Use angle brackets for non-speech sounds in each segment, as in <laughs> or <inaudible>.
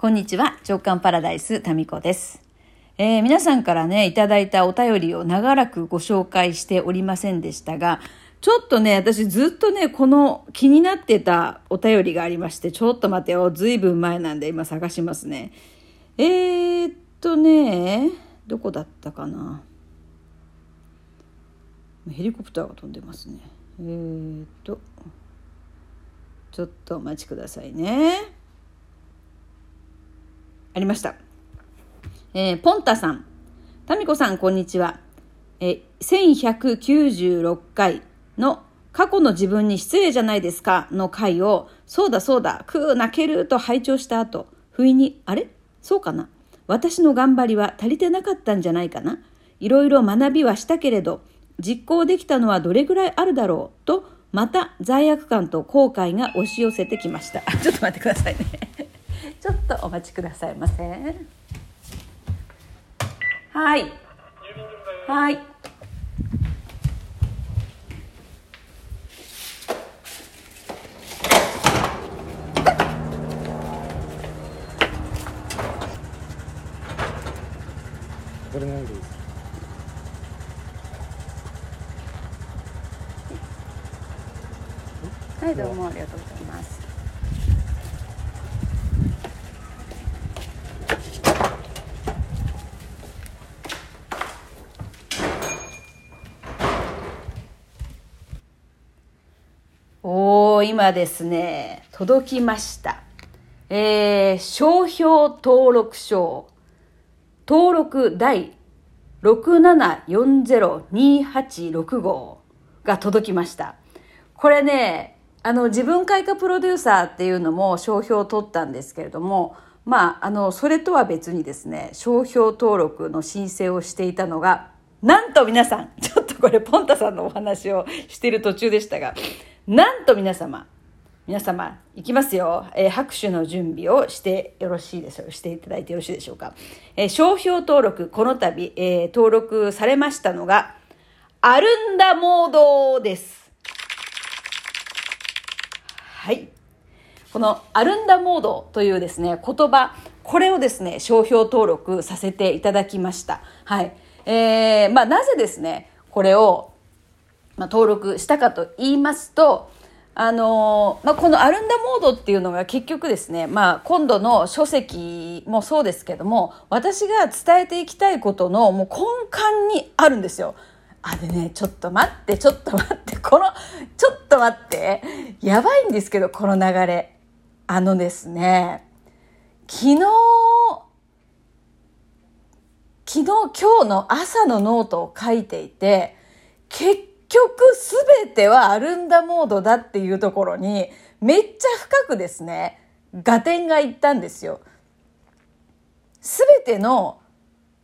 こんにちは、直感パラダイス、タミコです。えー皆さんからね、いただいたお便りを長らくご紹介しておりませんでしたが、ちょっとね、私ずっとね、この気になってたお便りがありまして、ちょっと待ってよ、ずいぶん前なんで今探しますね。えー、っとね、どこだったかな。ヘリコプターが飛んでますね。えー、っと、ちょっとお待ちくださいね。ありました。えーポンタさん。タミコさん、こんにちは。え1196回の過去の自分に失礼じゃないですかの回を、そうだそうだ、くー泣けると拝聴した後、不意に、あれ？そうかな？私の頑張りは足りてなかったんじゃないかな？いろいろ学びはしたけれど、実行できたのはどれぐらいあるだろう？と、また罪悪感と後悔が押し寄せてきました。<laughs> ちょっと待ってくださいね。<laughs> ちょっとお待ちくださいませ。はい。はい。これなんでいいですかはい、どうもありがとうございます。今ですね、届きました。えー、商標登録証、登録第67402865が届きました。これね、あの、自分開花プロデューサーっていうのも商標を取ったんですけれども、まあ、あの、それとは別にですね、商標登録の申請をしていたのが、なんと皆さん、ちょっとこれポンタさんのお話をしている途中でしたが、なんと皆様、皆様、いきますよ。えー拍手の準備をしてよろしいでしょう。していただいてよろしいでしょうか。えー商標登録、この度、えー登録されましたのが、アルンダモードです。はい。このアルンダモードというですね、言葉、これをですね、商標登録させていただきました。はい。えー、まあ、なぜですね、これを、まあ、登録したかと言いますと、あのまあ、このアルンダモードっていうのが結局ですね、まあ、今度の書籍もそうですけども、私が伝えていきたいことのもう根幹にあるんですよ。あ、でね、ちょっと待って、ちょっと待って、この、ちょっと待って、やばいんですけど、この流れ。あのですね、昨日、昨日今日の朝のノートを書いていて、結局すべてはアルンダモードだっていうところに、めっちゃ深くですね、合点がいったんですよ。すべての、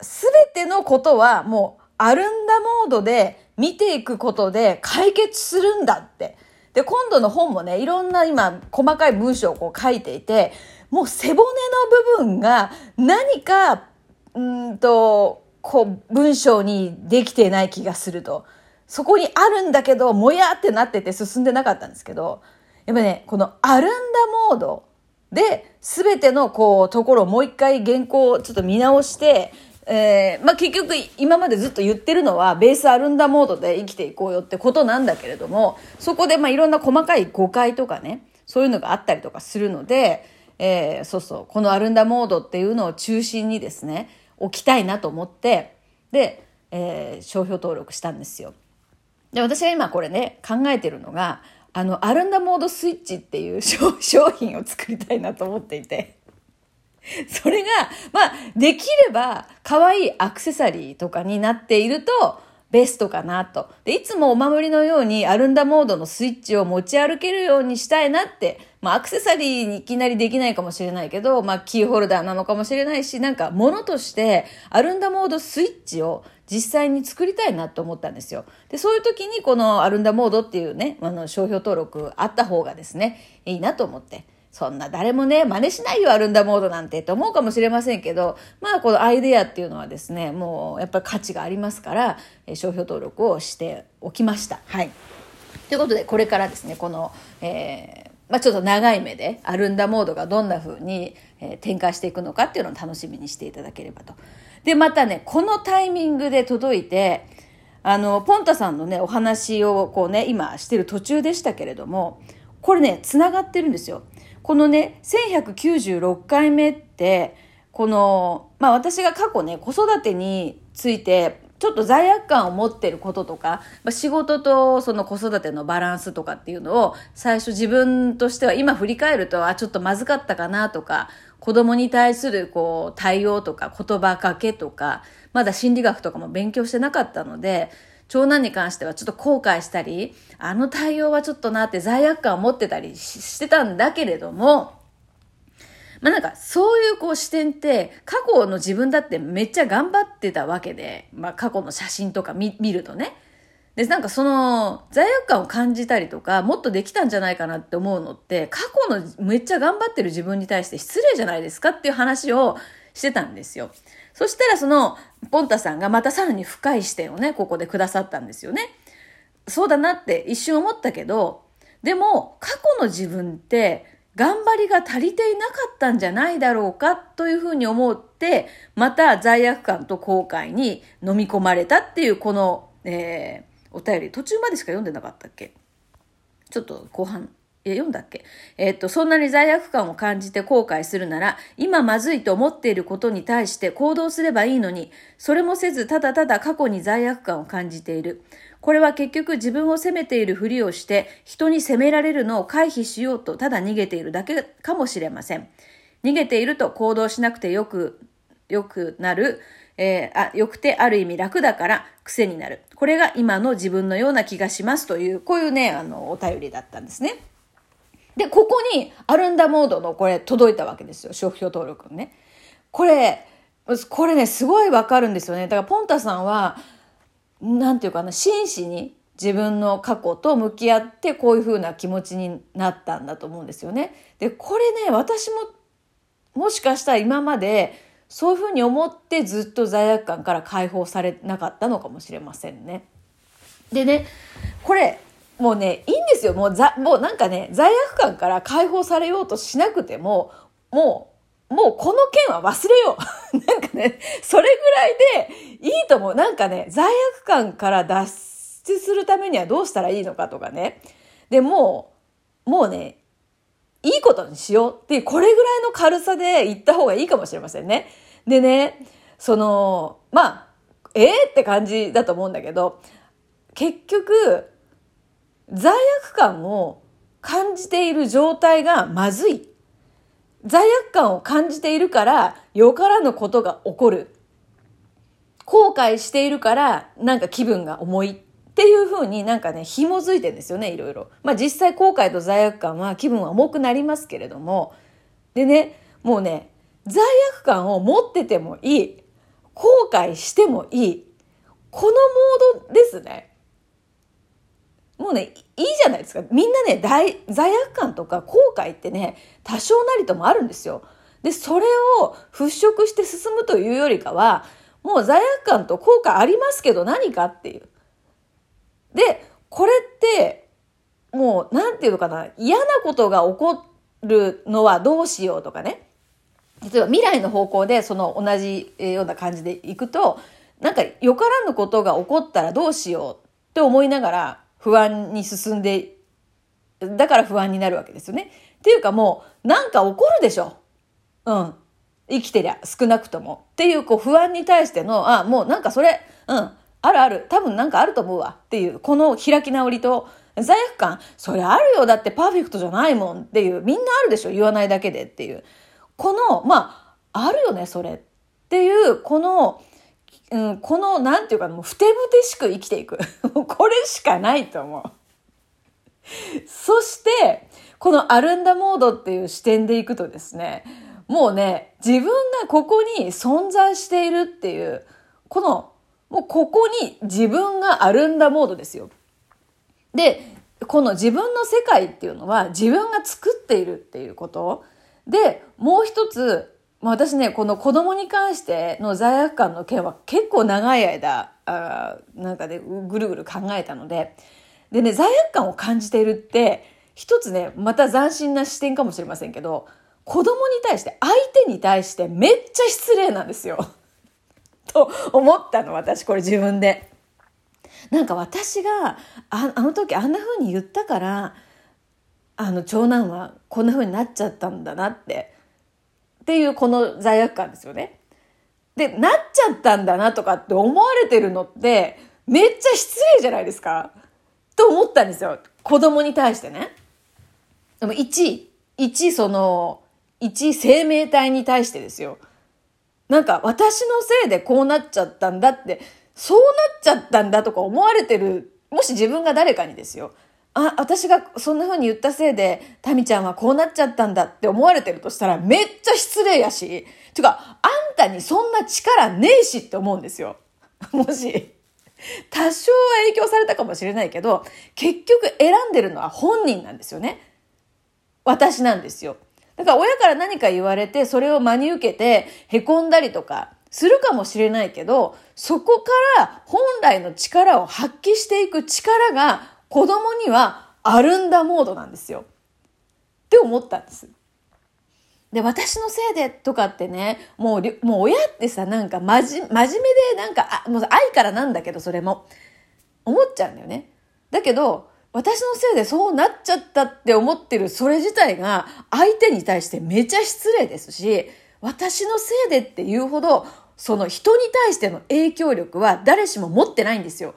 すべてのことはもうアルンダモードで見ていくことで解決するんだって。で、今度の本もね、いろんな今細かい文章をこう書いていて、もう背骨の部分が何か、うんと、こう文章にできてない気がすると。そこにあるんだけど、もやってなってて進んでなかったんですけど、やっぱね、このアルンダモードで、すべてのこう、ところをもう一回原稿をちょっと見直して、えーまあ結局今までずっと言ってるのはベースアルンダモードで生きていこうよってことなんだけれども、そこでまあいろんな細かい誤解とかね、そういうのがあったりとかするので、えーそうそう、このアルンダモードっていうのを中心にですね、置きたいなと思って、で、えー商標登録したんですよ。で、私が今これね、考えてるのが、あの、アルンダモードスイッチっていう <laughs> 商品を作りたいなと思っていて。それが、まあ、できれば、可愛いアクセサリーとかになっていると、ベストかなと。で、いつもお守りのようにアルンダモードのスイッチを持ち歩けるようにしたいなって、まあ、アクセサリーにいきなりできないかもしれないけど、まあ、キーホルダーなのかもしれないし、なんか、物として、アルンダモードスイッチを実際に作りたいなと思ったんですよ。で、そういう時にこのアルンダモードっていうね、あの、商標登録あった方がですね、いいなと思って。そんな誰もね、真似しないよ、アルンダモードなんてと思うかもしれませんけど、まあ、このアイデアっていうのはですね、もうやっぱり価値がありますから、え商標登録をしておきました。はい。ということで、これからですね、この、えーまあ、ちょっと長い目でアルンダモードがどんな風に、え、展開していくのかっていうのを楽しみにしていただければと。で、またね、このタイミングで届いて、あの、ポンタさんのね、お話をこうね、今してる途中でしたけれども、これね、繋がってるんですよ。このね、1196回目って、この、まあ私が過去ね、子育てについてちょっと罪悪感を持ってることとか、まあ、仕事とその子育てのバランスとかっていうのを最初自分としては今振り返ると、あ、ちょっとまずかったかなとか、子供に対するこう対応とか言葉かけとか、まだ心理学とかも勉強してなかったので、長男に関してはちょっと後悔したり、あの対応はちょっとなって罪悪感を持ってたりしてたんだけれども、まあなんかそういうこう視点って過去の自分だってめっちゃ頑張ってたわけで、まあ過去の写真とか見るとね。で、なんかその罪悪感を感じたりとか、もっとできたんじゃないかなって思うのって、過去のめっちゃ頑張ってる自分に対して失礼じゃないですかっていう話をしてたんですよ。そしたらその、ポンタさんがまたさらに深い視点をね、ここでくださったんですよね。そうだなって一瞬思ったけど、でも過去の自分って頑張りが足りていなかったんじゃないだろうかというふうに思って、また罪悪感と後悔に飲み込まれたっていうこの、えー、お便り、途中までしか読んでなかったっけ？ちょっと後半、え、読んだっけ？えー、っと、そんなに罪悪感を感じて後悔するなら、今まずいと思っていることに対して行動すればいいのに、それもせずただただ過去に罪悪感を感じている。これは結局自分を責めているふりをして人に責められるのを回避しようとただ逃げているだけかもしれません。逃げていると行動しなくてよく、よくなる、えー、あ、よくてある意味楽だから癖になる。これが今の自分のような気がしますという、こういうね、あの、お便りだったんですね。で、ここにアルンダモードのこれ届いたわけですよ。商標登録ね。これ、これね、すごいわかるんですよね。だからポンタさんは、なんていうかな、真摯に自分の過去と向き合ってこういうふうな気持ちになったんだと思うんですよね。で、これね、私ももしかしたら今までそういうふうに思ってずっと罪悪感から解放されなかったのかもしれませんね。でね、これ、もうね、いいんですよ。もうざ、もうなんかね、罪悪感から解放されようとしなくても、もうもうこの件は忘れよう。<laughs> なんかね、それぐらいでいいと思う。なんかね、罪悪感から脱出するためにはどうしたらいいのかとかね。で、もう、もうね、いいことにしようっていう、これぐらいの軽さで言った方がいいかもしれませんね。でね、その、まあ、ええー、って感じだと思うんだけど、結局、罪悪感を感じている状態がまずい罪悪感を感じているから、よからぬことが起こる。後悔しているから、なんか気分が重いっていうふうになんかね、紐づいてるんですよね、いろいろ。まあ実際後悔と罪悪感は気分は重くなりますけれども、でね、もうね、罪悪感を持っててもいい。後悔してもいい。このモードですね。もうね、いいじゃないですか。みんなね、罪悪感とか後悔ってね、多少なりともあるんですよ。で、それを払拭して進むというよりかは、もう罪悪感と後悔ありますけど何かっていう。で、これって、もう、なんていうのかな、嫌なことが起こるのはどうしようとかね。例えば未来の方向でその同じような感じでいくと、なんかよからぬことが起こったらどうしようって思いながら、不安に進んで、だから不安になるわけですよね。っていうかもう、なんか起こるでしょ。うん。生きてりゃ、少なくとも。っていう、こう、不安に対しての、あ、もうなんかそれ、うん、あるある。多分なんかあると思うわ。っていう、この開き直りと、罪悪感、それあるよ。だってパーフェクトじゃないもんっていう、みんなあるでしょ。言わないだけでっていう。この、まあ、あるよね、それ。っていう、この、うん、この、なんていうか、もう、ふてぶてしく生きていく。<laughs> これしかないと思う。そして、このアルンダモードっていう視点でいくとですね、もうね、自分がここに存在しているっていう、この、もうここに自分がアルンダモードですよ。で、この自分の世界っていうのは自分が作っているっていうこと。で、もう一つ、まあ私ね、この子供に関しての罪悪感の件は結構長い間、あなんかで、ね、ぐるぐる考えたので、でね、罪悪感を感じているって、一つね、また斬新な視点かもしれませんけど、子供に対して、相手に対してめっちゃ失礼なんですよ。<laughs> と思ったの、私、これ自分で。なんか私が、ああの時あんな風に言ったから、あの長男はこんな風になっちゃったんだなって、っていうこの罪悪感ですよね。で、なっちゃったんだなとかって思われてるのって、めっちゃ失礼じゃないですかと思ったんですよ。子供に対してね。でも1、1その、1生命体に対してですよ。なんか私のせいでこうなっちゃったんだって、そうなっちゃったんだとか思われてる、もし自分が誰かにですよ。あ、私がそんな風に言ったせいで、タミちゃんはこうなっちゃったんだって思われてるとしたらめっちゃ失礼やし、てか、あんたにそんな力ねえしって思うんですよ。<laughs> もし。多少は影響されたかもしれないけど、結局選んでるのは本人なんですよね。私なんですよ。だから親から何か言われて、それを真に受けて、凹んだりとか、するかもしれないけど、そこから本来の力を発揮していく力が子供にはあるんだモードなんですよ。って思ったんです。で、私のせいでとかってね、もう、もう親ってさ、なんかまじ、真面目でなんか、あ、もう愛からなんだけど、それも。思っちゃうんだよね。だけど、私のせいでそうなっちゃったって思ってるそれ自体が相手に対してめちゃ失礼ですし、私のせいでっていうほど、その人に対しての影響力は誰しも持ってないんですよ。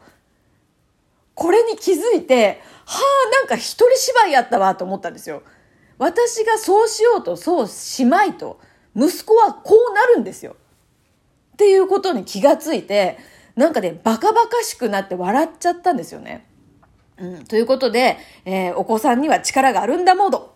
これに気づいて、はあ、なんか一人芝居やったわと思ったんですよ。私がそうしようとそうしまいと、息子はこうなるんですよ。っていうことに気がついて、なんかね、バカバカしくなって笑っちゃったんですよね。うん、ということで、えー、お子さんには力があるんだモード。